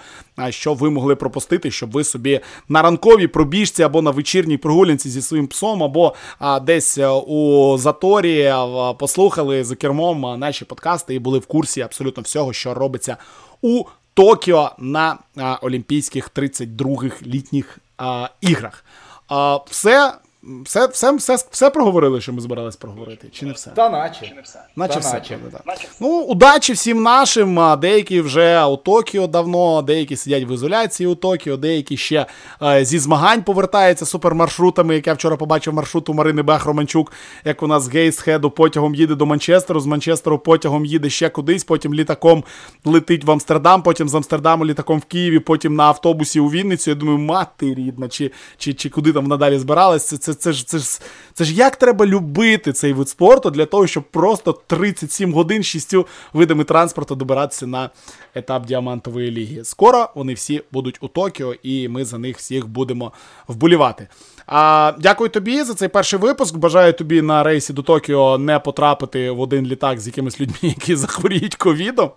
що ви могли пропустити, щоб ви собі на ранковій пробіжці або на вечірній прогулянці зі своїм псом, або десь е, у заторі послухали за кермом наші подкасти і були в курсі абсолютно всього, що робиться у Токіо на Олімпійських 32-х літніх а, іграх. А, Все все все, все, все проговорили, що ми збирались проговорити, чи не все? Та наче. Чи не все. Наче Та все. Наче. Правда, Ну, удачі всім нашим. Деякі вже у Токіо давно, деякі сидять в ізоляції у Токіо, деякі ще е, зі змагань повертаються супермаршрутами, як я вчора побачив маршрут у Марини Бех-Романчук, як вона з Гейсхеду потягом їде до Манчестеру, з Манчестеру потягом їде ще кудись, потім літаком летить в Амстердам, потім з Амстердаму літаком в Києві, потім на автобусі у Вінницю. Я думаю, мати рідна, чи чи, чи куди там надалі збиралась. Це, це, це ж це ж це ж як треба любити цей вид спорту для того, щоб просто 37 годин шістю видами транспорту добиратися на етап діамантової ліги. Скоро вони всі будуть у Токіо, і ми за них всіх будемо вболівати. А, Дякую тобі за цей перший випуск. Бажаю тобі на рейсі до Токіо не потрапити в один літак з якимись людьми, які захворіють ковідом.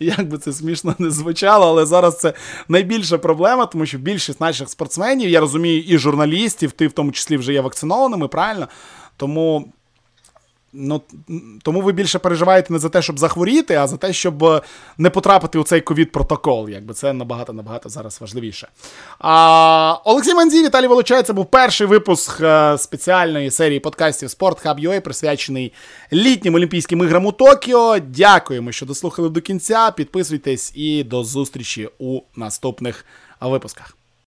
Як би це смішно не звучало, але зараз це найбільша проблема, тому що більшість наших спортсменів, я розумію, і журналістів, ти в тому числі вже є вакцинованими, правильно? Тому Ну, Тому ви більше переживаєте не за те, щоб захворіти, а за те, щоб е, не потрапити у цей ковід-протокол. Якби Це набагато-набагато зараз важливіше. А, Олексій Манзі, Віталій Волочай, це був перший випуск е, спеціальної серії подкастів Sport Hub UA, присвячений літнім Олімпійським іграм у Токіо. Дякуємо, що дослухали до кінця. Підписуйтесь і до зустрічі у наступних випусках.